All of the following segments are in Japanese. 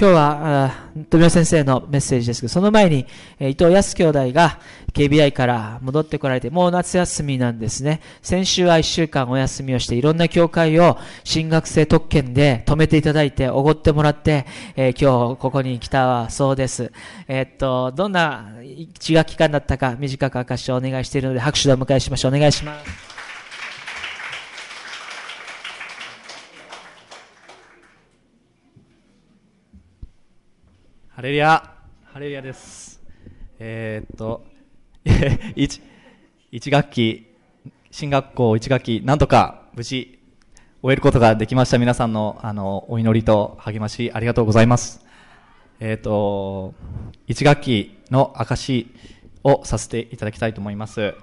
今日は、富野先生のメッセージですけど、その前に、え伊藤康兄弟が KBI から戻ってこられて、もう夏休みなんですね。先週は1週間お休みをして、いろんな教会を新学生特権で止めていただいて、おごってもらって、えー、今日ここに来たそうです。えー、っと、どんな1学期間だったか短く証しをお願いしているので、拍手でお迎えしましょう。お願いします。ハレリア、ハレリアです。えー、っと、一、一学期、新学校一学期、なんとか無事終えることができました皆さんの、あの、お祈りと励ましありがとうございます。えー、っと、一学期の証をさせていただきたいと思います。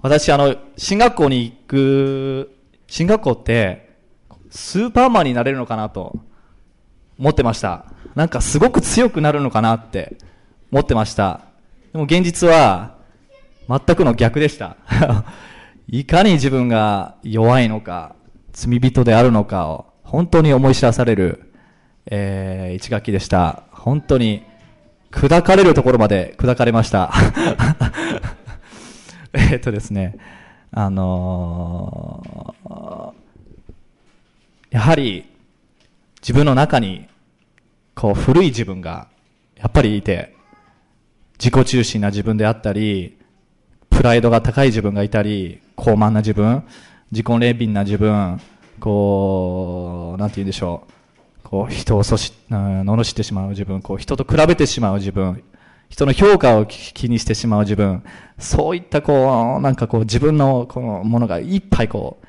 私、あの、進学校に行く、進学校って、スーパーマンになれるのかなと思ってました。なんかすごく強くなるのかなって思ってました。でも現実は全くの逆でした。いかに自分が弱いのか、罪人であるのかを本当に思い知らされる、えー、一学期でした。本当に砕かれるところまで砕かれました。えっとですね、あのー、やはり自分の中にこう古い自分がやっぱりいて、自己中心な自分であったり、プライドが高い自分がいたり、高慢な自分、自己憐憫な自分、こう、なんて言うんでしょう。こう、人をそし、うん罵ってしまう自分、こう、人と比べてしまう自分、人の評価を気にしてしまう自分、そういったこう、なんかこう、自分のこのものがいっぱいこう、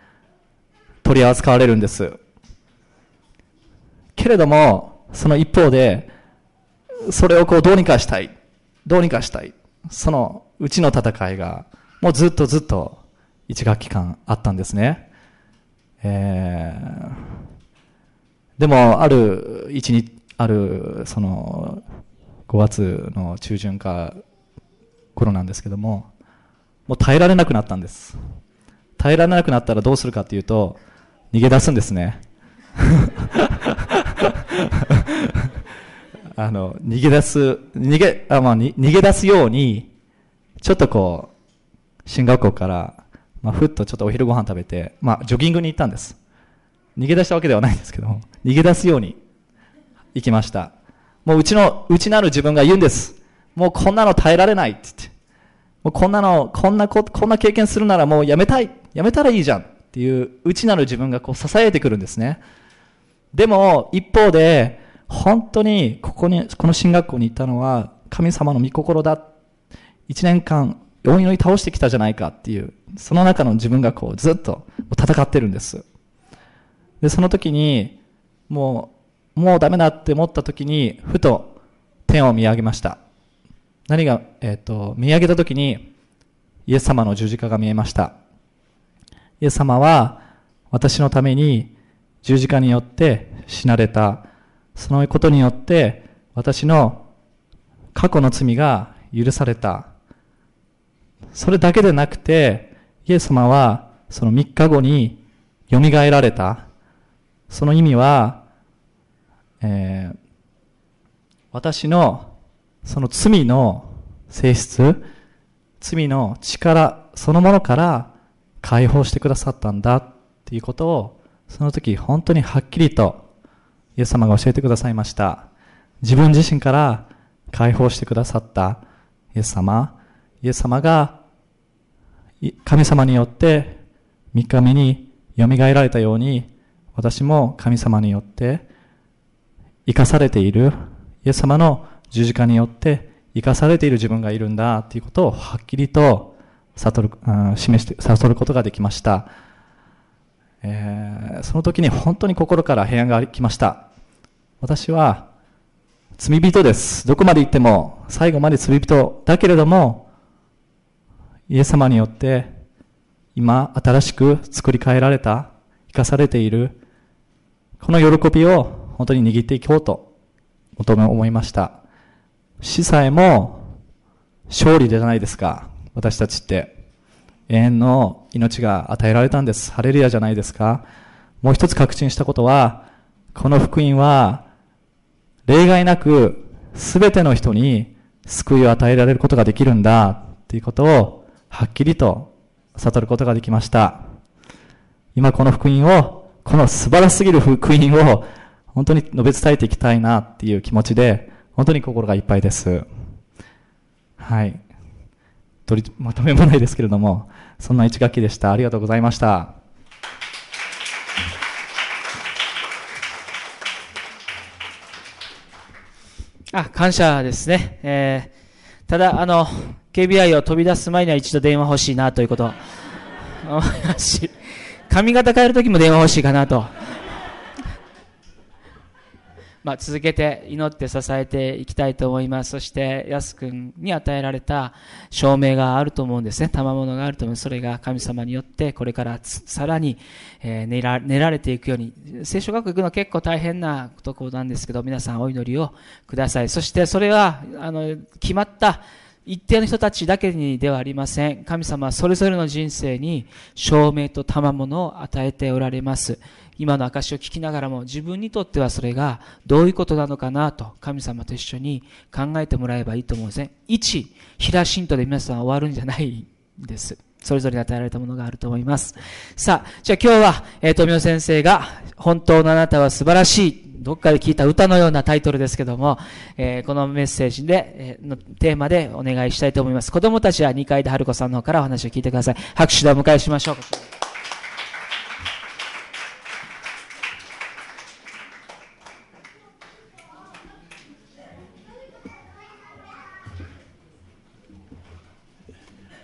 取り扱われるんです。けれども、その一方で、それをこうどうにかしたい。どうにかしたい。そのうちの戦いが、もうずっとずっと一学期間あったんですね。えー、でも、ある、一日、ある、その、5月の中旬か頃なんですけども、もう耐えられなくなったんです。耐えられなくなったらどうするかっていうと、逃げ出すんですね。あの、逃げ出す、逃げ、あ、まあ、逃げ出すように、ちょっとこう、進学校から、まあ、ふっとちょっとお昼ご飯食べて、まあ、ジョギングに行ったんです。逃げ出したわけではないんですけども、逃げ出すように行きました。もううちの、うちなる自分が言うんです。もうこんなの耐えられないって言って。もうこんなの、こんなこ、こんな経験するならもうやめたい。やめたらいいじゃんっていう、うちなる自分がこう支えてくるんですね。でも、一方で、本当にここに、この進学校に行ったのは神様の御心だ。一年間、お祈り倒してきたじゃないかっていう、その中の自分がこうずっと戦ってるんです。で、その時に、もう、もうダメだって思った時に、ふと天を見上げました。何が、えっ、ー、と、見上げた時に、イエス様の十字架が見えました。イエス様は、私のために十字架によって死なれたそのことによって私の過去の罪が許された。それだけでなくて、イエス様はその3日後に蘇られた。その意味は、えー、私のその罪の性質、罪の力そのものから解放してくださったんだっていうことを、その時本当にはっきりとイエス様が教えてくださいました。自分自身から解放してくださったイエス様。イエス様が神様によって3日目に蘇られたように私も神様によって生かされているイエス様の十字架によって生かされている自分がいるんだということをはっきりと悟る、示して、悟ることができました。えー、その時に本当に心から平安が来ました。私は罪人です。どこまで行っても最後まで罪人だけれども、イエス様によって今新しく作り変えられた、生かされている、この喜びを本当に握っていこうと求め思いました。死さえも勝利じゃないですか。私たちって。永遠の命が与えられたんです。ハレルヤじゃないですか。もう一つ確信したことは、この福音は、例外なく、すべての人に救いを与えられることができるんだ、っていうことを、はっきりと悟ることができました。今この福音を、この素晴らしすぎる福音を、本当に述べ伝えていきたいなっていう気持ちで、本当に心がいっぱいです。はい。取りまとめもないですけれども、そんな一学期でした。ありがとうございました。あ、感謝ですね。えー、ただ、あの、KBI を飛び出す前には一度電話欲しいなということ思いますし、髪型変えるときも電話欲しいかなと。まあ、続けて祈って支えていきたいと思います。そして、やすくんに与えられた証明があると思うんですね。賜物があると思う。それが神様によって、これからさらに、えー、練ら練られていくように。聖書学行くの結構大変なところなんですけど、皆さんお祈りをください。そして、それは、あの、決まった一定の人たちだけにではありません。神様はそれぞれの人生に証明と賜物を与えておられます。今の証を聞きながらも自分にとってはそれがどういうことなのかなと神様と一緒に考えてもらえばいいと思うんですね。一、平信徒で皆さん終わるんじゃないんです。それぞれに与えられたものがあると思います。さあ、じゃあ今日は、えー、富尾先生が、本当のあなたは素晴らしい、どっかで聞いた歌のようなタイトルですけども、えー、このメッセージで、えー、のテーマでお願いしたいと思います。子供たちは2階で春子さんの方からお話を聞いてください。拍手でお迎えしましょう。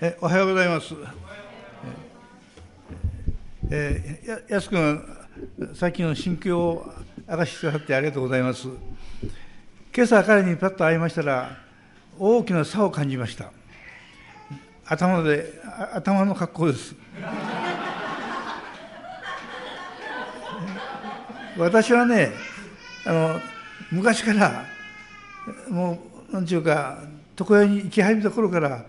えおはようございます。えー、やす君、さっきの心境を明かしてくださってありがとうございます。今朝彼にパッと会いましたら、大きな差を感じました。頭で、頭の格好です。私はね、あの昔から、もう、なんちゅうか、床屋に行き始めた頃から、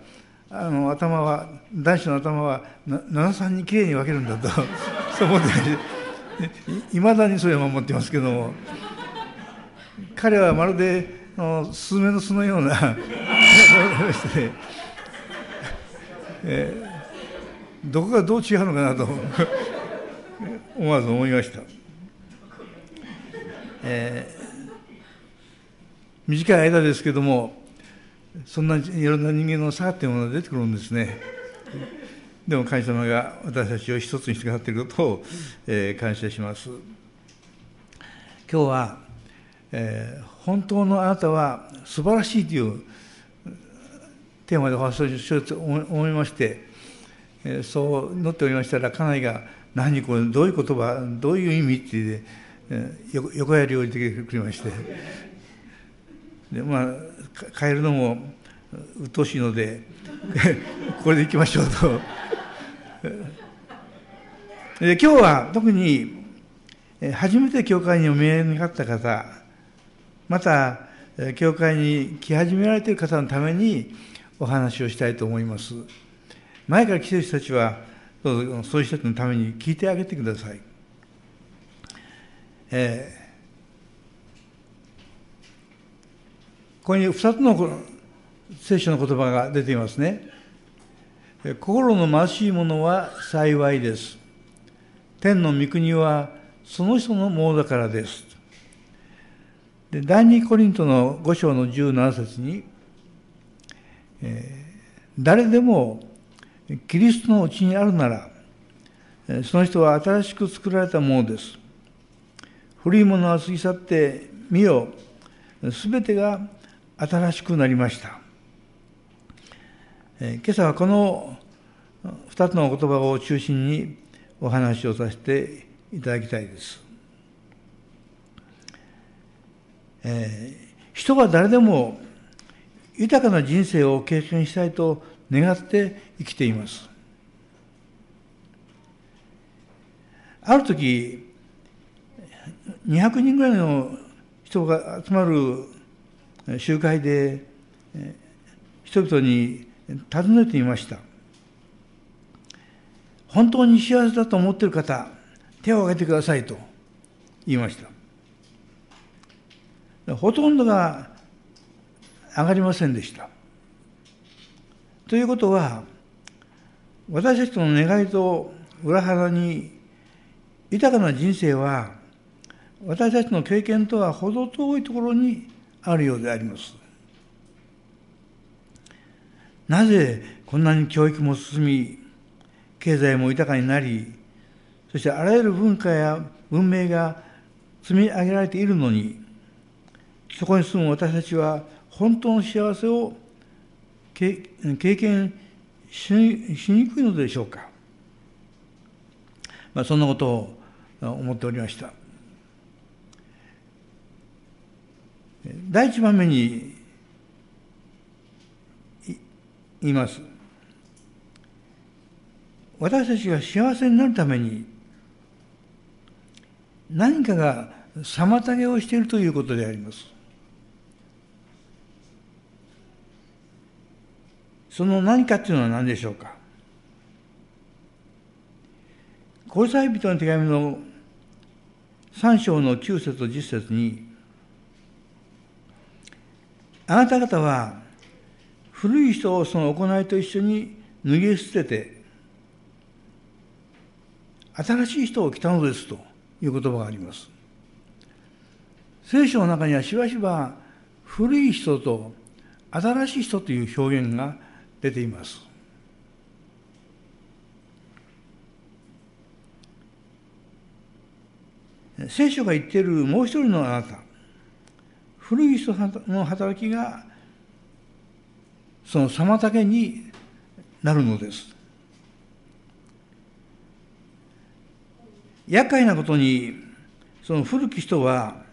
あの頭は男子の頭は七三にきれいに分けるんだと そう思っていまだにそれを守ってますけども。彼はまるでのスズメの巣のような えー、どこがどう違うのかなと 思わず思いました、えー、短い間ですけどもそんないろんな人間の差っていうものが出てくるんですね。でも神様が私たちを一つにしてくださっていることを、えー、感謝します。今日は、えー、本当のあなたは素晴らしいというテーマでお話をしようと思いまして、えー、そう祈っておりましたら家内が何これどういう言葉どういう意味って言って、えー、横やりを入れてくれましてでまあ変えるのも鬱陶しいので これでいきましょうと。で今日は特に初めて教会にお見えになった方また教会に来始められている方のためにお話をしたいと思います。前から来ている人たちはどうぞそういう人たちのために聞いてあげてください、えーここに2つの聖書の言葉が出ていますね。心の貧しい者は幸いです。天の御国はその人のものだからです。で第二コリントの5章の17節に、えー、誰でもキリストのうちにあるなら、その人は新しく作られたものです。古いものは過ぎ去って見よ、すべてが新しくなりました。え今朝はこの2つの言葉を中心にお話をさせていただきたいです。えー、人は誰でも豊かな人生を経験したいと願って生きています。ある時、200人ぐらいの人が集まる集会で人々に尋ねてみました。本当に幸せだと思っている方、手を挙げてくださいと言いました。ほとんどが上がりませんでした。ということは、私たちの願いと裏腹に豊かな人生は私たちの経験とは程遠いところにあるようであります。なぜこんなに教育も進み、経済も豊かになり、そしてあらゆる文化や文明が積み上げられているのに、そこに住む私たちは本当の幸せを経験しにくいのでしょうか。まあ、そんなことを思っておりました。第一番目に言います。私たちが幸せになるために何かが妨げをしているということであります。その何かっていうのは何でしょうか。コリサイ人の手紙の3章の9節と10節に、あなた方は古い人をその行いと一緒に脱ぎ捨てて、新しい人を来たのですという言葉があります。聖書の中にはしばしば古い人と新しい人という表現が出ています。聖書が言っているもう一人のあなた、古い人の働きがその妨げになるのです。厄介なことに、その古き人は、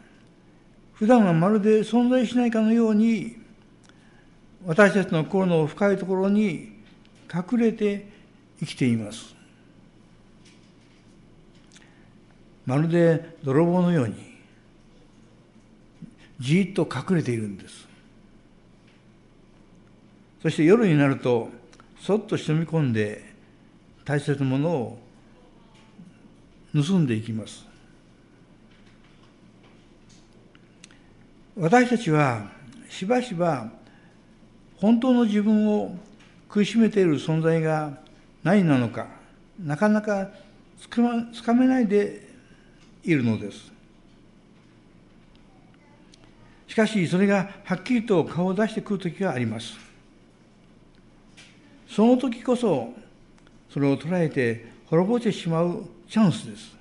普段はまるで存在しないかのように、私たちの心の深いところに隠れて生きています。まるで泥棒のようにじっと隠れているんですそして夜になるとそっと潜み込んで大切なものを盗んでいきます私たちはしばしば本当の自分を苦しめている存在が何なのかなかなかつかめないでいるのです。しかし、それがはっきりと顔を出してくる時があります。その時こそ、それを捉えて滅ぼしてしまうチャンスです。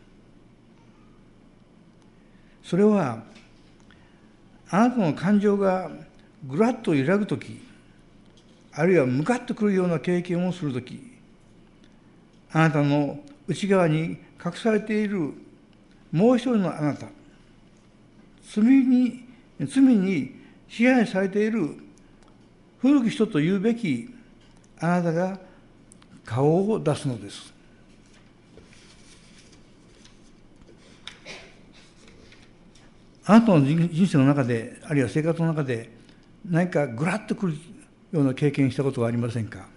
それは、あなたの感情がぐらっと揺らぐ時、あるいは向かってくるような経験をする時、あなたの内側に隠されているもう一人のあなた罪に罪に支配されている古き人と言うべきあなたが顔を出すのです。あなたの人生の中であるいは生活の中で何かぐらっとくるような経験したことはありませんか？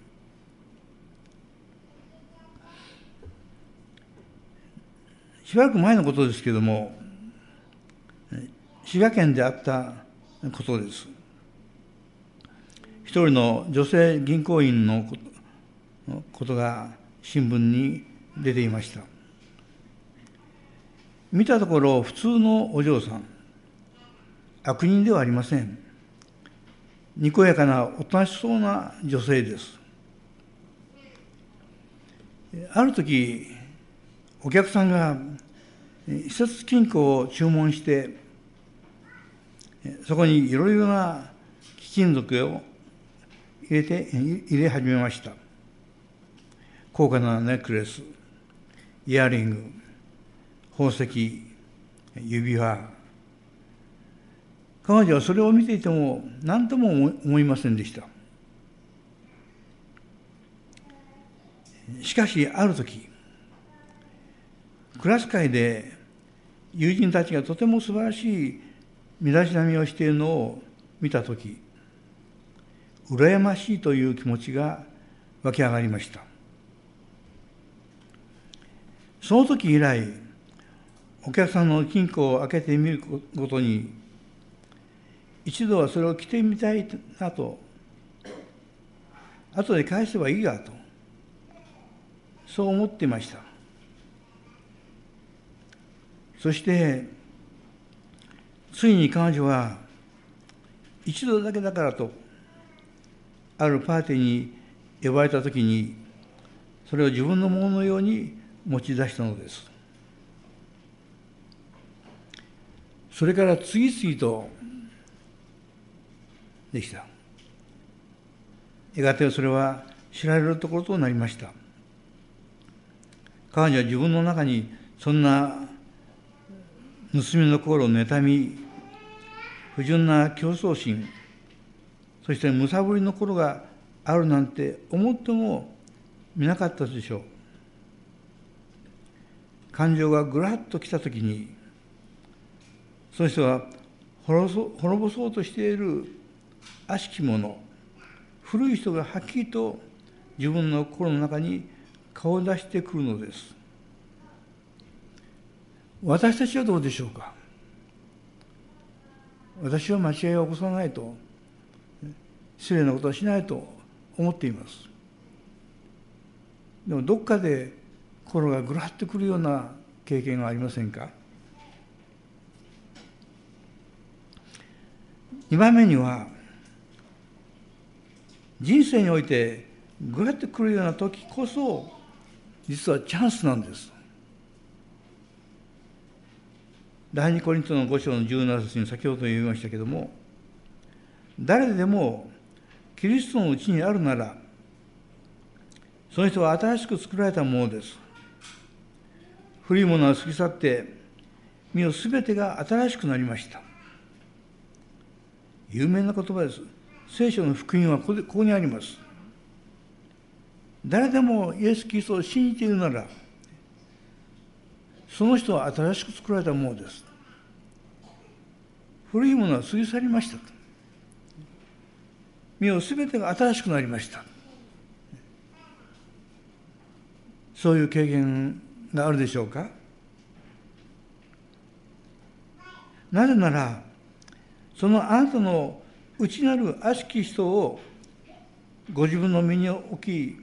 しばらく前のことですけれども、滋賀県であったことです。一人の女性銀行員のことが新聞に出ていました。見たところ、普通のお嬢さん、悪人ではありません。にこやかなおとなしそうな女性です。ある時、お客さんが施設金庫を注文してそこにいろいろな貴金属を入れて入れ始めました。高価なネックレスイヤリング宝石指輪。彼女はそれを見ていても何とも思いませんでした。しかしある時クラス会で友人たちがとても素晴らしい身だしなみをしているのを見た時羨ましいという気持ちが湧き上がりました。その時以来お客さんの金庫を開けてみることに一度はそれを着てみたいなと後で返せばいいやとそう思っていました。そしてついに彼女は一度だけだからとあるパーティーに呼ばれた時にそれを自分のもののように持ち出したのです。それから次々とできた。やがてそれは知られるところとなりました。彼女は自分の中にそんな盗みの心を妬み不純な競争心そしてむさぼりの心があるなんて思ってもみなかったでしょう。感情がぐらっときた時にその人は滅ぼそうとしている悪しき者古い人がはっきりと自分の心の中に顔を出してくるのです。私たちはどうでしょうか？私は間違いを起こさないと失礼なことはしないと思っています。でもどっかで心がぐらっとくるような経験はありませんか？2番目には人生においてぐらっとくるような時こそ実はチャンスなんです。第二コリントの5章の17節に先ほど言いましたけども誰でもキリストのうちにあるならその人は新しく作られたものです。古いものは過ぎ去って身を全てが新しくなりました。有名な言葉です。聖書の福音はここでここにあります。誰でもイエス・キリストを信じているならその人は新しく作られたものです。古いものは過ぎ去りました。身を全てが新しくなりました。そういう経験があるでしょうか？なぜならそのあなたの内なる悪しき人をご自分の身に置き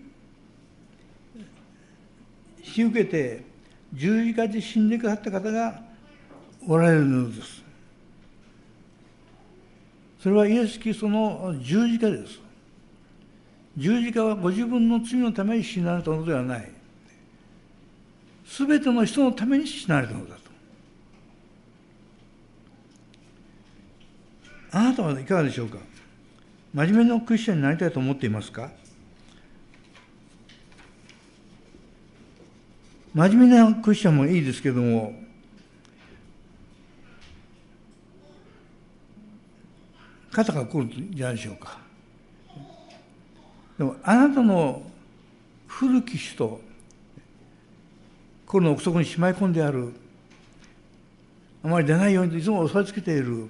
引き受けて十字架で死んでくださった方がおられるのです。それはイエス・キリストの十字架です。十字架はご自分の罪のために死なれたのではない。すべての人のために死なれたのだと。あなたはいかがでしょうか？真面目なクリスチャンになりたいと思っていますか？真面目なクリスチャンもいいですけども、肩が来るんじゃないでしょうか。でも、あなたの古き人、心の奥底にしまい込んである、あまり出ないようにいつも押さえつけている、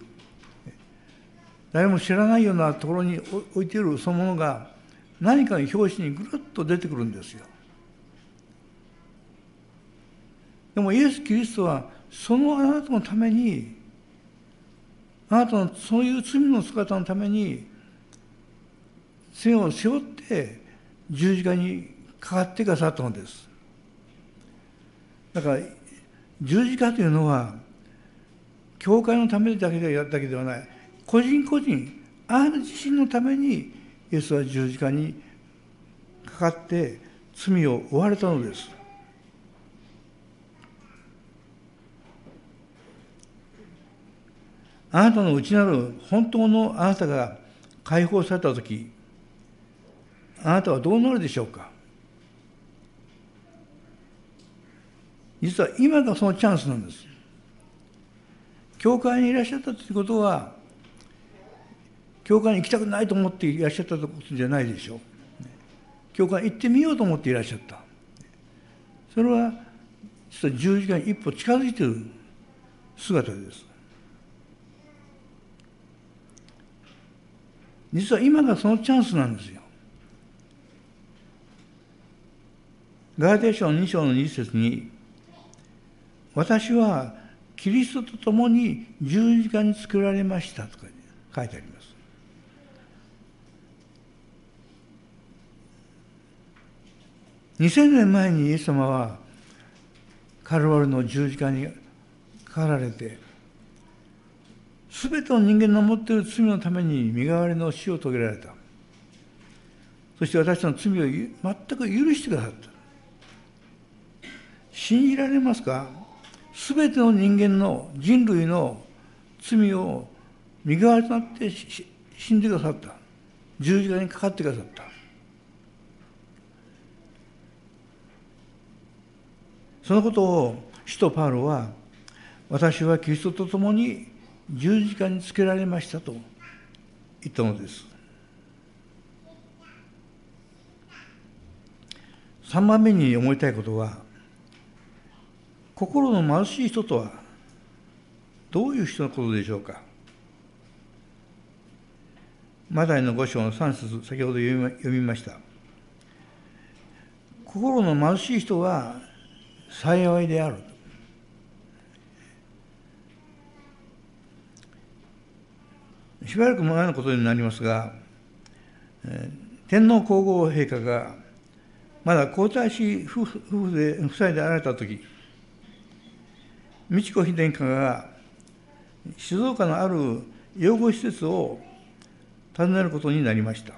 誰も知らないようなところに置いているそのものが、何かの表紙にぐるっと出てくるんですよ。でもイエス・キリストはそのあなたのためにあなたのそういう罪の姿のために罪を背負って十字架にかかってくださったのです。だから十字架というのは教会のためだけでやっただけではない。個人個人あなた自身のためにイエスは十字架にかかって罪を負われたのです。あなたの内なる本当のあなたが解放された時あなたはどうなるでしょうか？実は今がそのチャンスなんです。教会にいらっしゃったということは教会に行きたくないと思っていらっしゃったことじゃないでしょう。教会に行ってみようと思っていらっしゃった。それは実は十字架に一歩近づいている姿です。実は今がそのチャンスなんですよ。ガラテ書の2章の2節に、私はキリストと共に十字架に作られましたとか書いてあります。2000年前にイエス様はカルバルの十字架にかかられて全ての人間の持っている罪のために身代わりの死を遂げられた。そして私の罪を全く許してくださった。信じられますか？全ての人間の人類の罪を身代わりとなって死んでくださった。十字架にかかってくださった。そのことを使徒パウロは私はキリストと共に十字架につけられましたと。言ったのです。3番目に思いたいことは心の貧しい人とはどういう人のことでしょうか。マダイの五章の3節先ほど読みました。心の貧しい人は幸いであるしばらく前のことになりますが、天皇皇后陛下がまだ皇太子夫婦で夫妻であられた時美智子妃殿下が静岡のある養護施設を訪ねることになりました。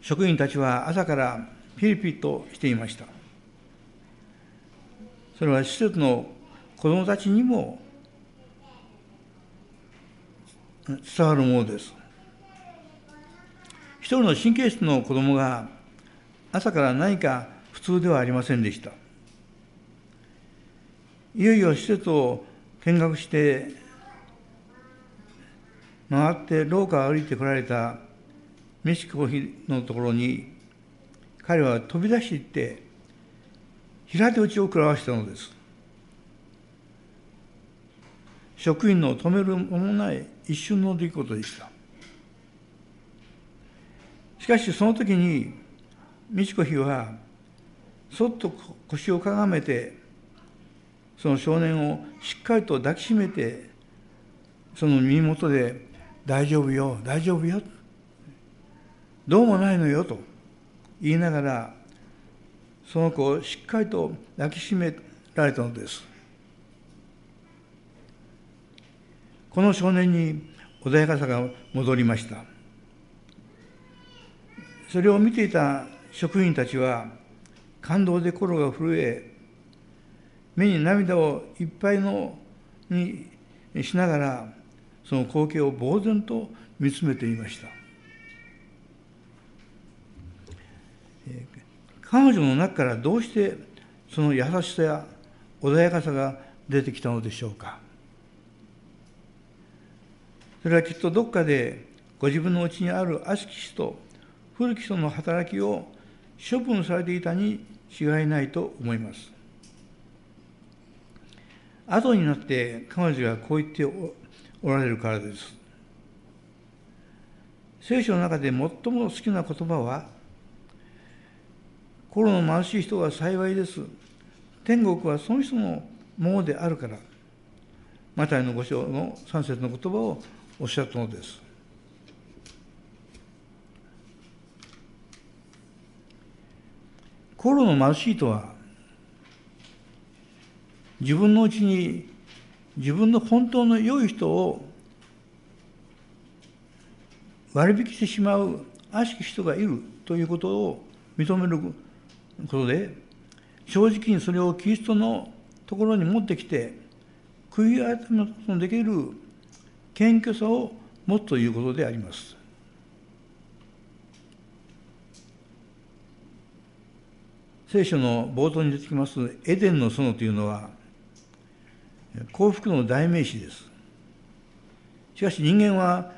職員たちは朝からピリピリとしていました。それは施設の子どもたちにも伝わるものです。一人の神経質の子供が朝から何か普通ではありませんでした。いよいよ施設を見学して回って廊下を歩いてこられたメシコ妃のところに彼は飛び出していって平手打ちを食らわしたのです。職員の止める間もない一瞬の出来事でした。しかしその時に美智子妃はそっと腰をかがめてその少年をしっかりと抱きしめてその耳元で「大丈夫よ大丈夫よ」どうもないのよと言いながらその子をしっかりと抱きしめられたのですこの少年に穏やかさが戻りました。それを見ていた職員たちは感動で心が震え目に涙をいっぱいのにしながらその光景を呆然と見つめていました。彼女の中からどうしてその優しさや穏やかさが出てきたのでしょうか。それはきっとどっかでご自分のうちにある悪しき人と古き人の働きを処分されていたに違いないと思います。後になって彼女がこう言っておられるからです。聖書の中で最も好きな言葉は、心の貧しい人は幸いです。天国はその人のものであるから。マタイの五章の三節の言葉をおっしゃったのです。心の貧しいとは、自分のうちに自分の本当の良い人を割引してしまう悪しき人がいるということを認めることで、正直にそれをキリストのところに持ってきて、悔い改めのことのできる謙虚さを持つということであります。聖書の冒頭に出てきますエデンの園というのは幸福の代名詞です。しかし人間は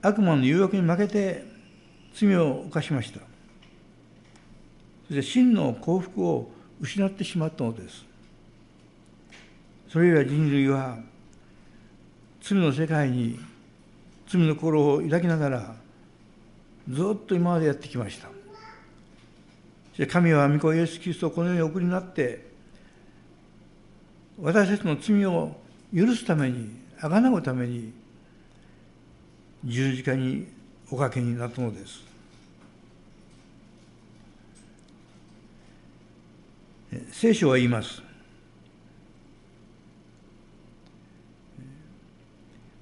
悪魔の誘惑に負けて罪を犯しました。そして真の幸福を失ってしまったのです。それ以来人類は罪の世界に罪の心を抱きながらずっと今までやってきました。神は御子イエス・キリストをこの世に送りになって私たちの罪を許すためにあがなうために十字架におかけになったのです。聖書は言います。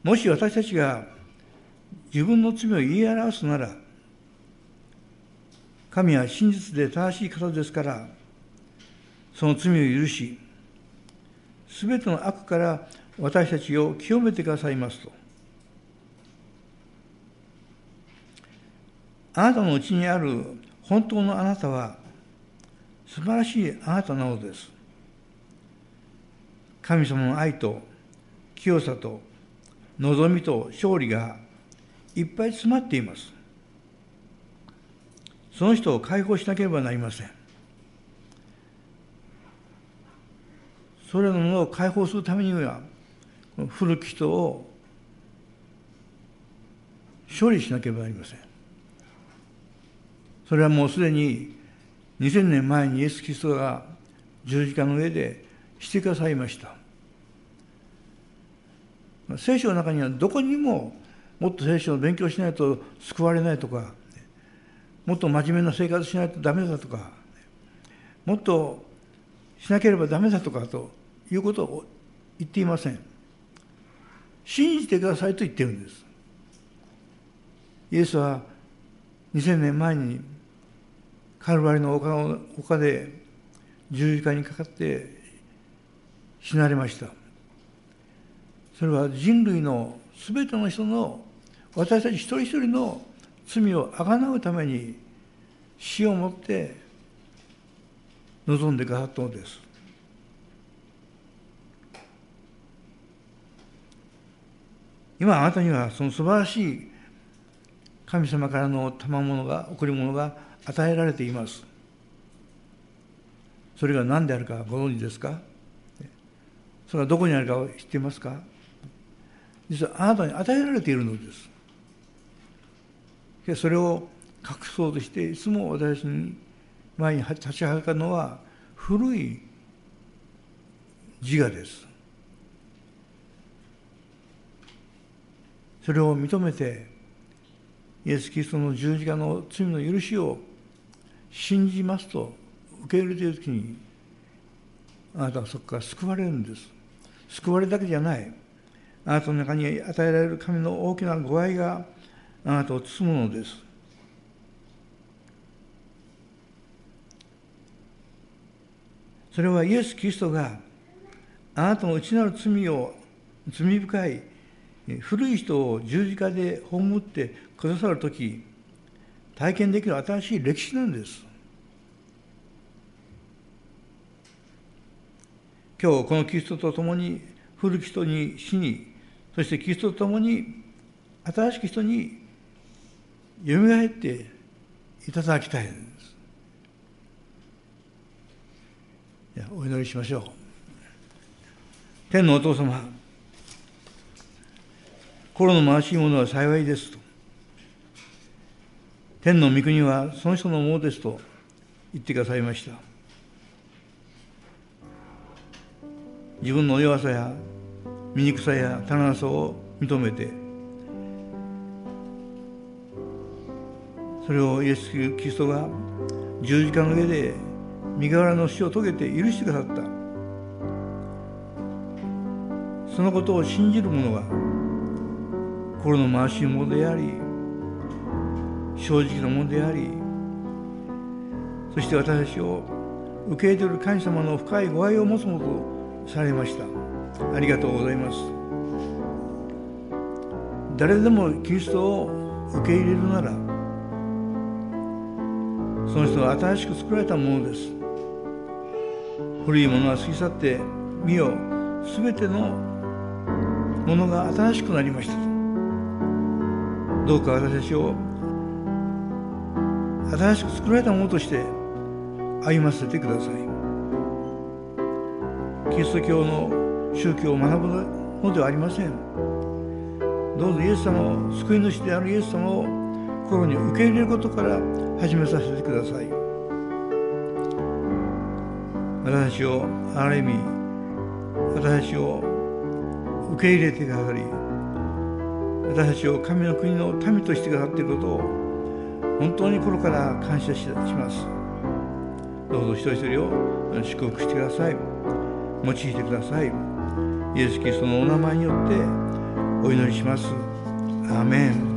もし私たちが自分の罪を言い表すなら神は真実で正しい方ですからその罪を許しすべての悪から私たちを清めてくださいますと。あなたのうちにある本当のあなたは素晴らしいあなたなのです。神様の愛と清さと望みと勝利がいっぱい詰まっています。その人を解放しなければなりません。それらのものを解放するためには古き人を処理しなければなりません。それはもうすでに2000年前にイエス・キリストが十字架の上でしてくださいました。聖書の中にはどこにももっと聖書を勉強しないと救われないとかもっと真面目な生活しないとダメだとかもっとしなければダメだとかということを言っていません。信じてくださいと言ってるんです。イエスは2000年前にカルバリの丘の丘で十字架にかかって死なれました。それは人類の全ての人の私たち一人一人の罪をあがなうために死をもって望んでくださったのです。今あなたにはその素晴らしい神様からの賜物が贈り物が与えられています。それが何であるかご存知ですか？それはどこにあるかを知っていますか？実はあなたに与えられているのです。それを隠そうとしていつも私に前に立ちはだかるのは古い自我です。それを認めてイエス・キリストの十字架の罪の許しを信じますと受け入れている時にあなたはそこから救われるんです。救われるだけじゃない。あなたの中に与えられる神の大きなご愛があなたを包むのです。それはイエス・キリストがあなたの内なる罪を罪深い古い人を十字架で葬ってくださる時体験できる新しい歴史なんです。今日このキリストと共に古き人に死にそしてキリストと共に新しき人によみがえっていただきたいんです。お祈りしましょう。天のお父様心の回しいものは幸いですと。天の御国はその人のものですと言ってくださいました。自分の弱さや醜さや汚さを認めてそれをイエス・キリストが十字架の上で身代わりの死を遂げて許してくださった。そのことを信じる者が心の回し者であり正直なものでありそして私たちを受け入れている神様の深いご愛を持つものとされました。ありがとうございます。誰でもキリストを受け入れるならその人は新しく作られたものです。古いものは過ぎ去って見よ全てのものが新しくなりました。どうか私たちを新しく作られたものとして歩ませてください。キリスト教の宗教を学ぶのではありません。どうぞイエス様を救い主であるイエス様を心に受け入れることから始めさせてください。私たちをある意味私たちを受け入れてくださり私たちを神の国の民としてくださっていることを本当に心から感謝します。どうぞ一人一人を祝福してください。用いてください。イエス・キリストのお名前によってお祈りします。アメン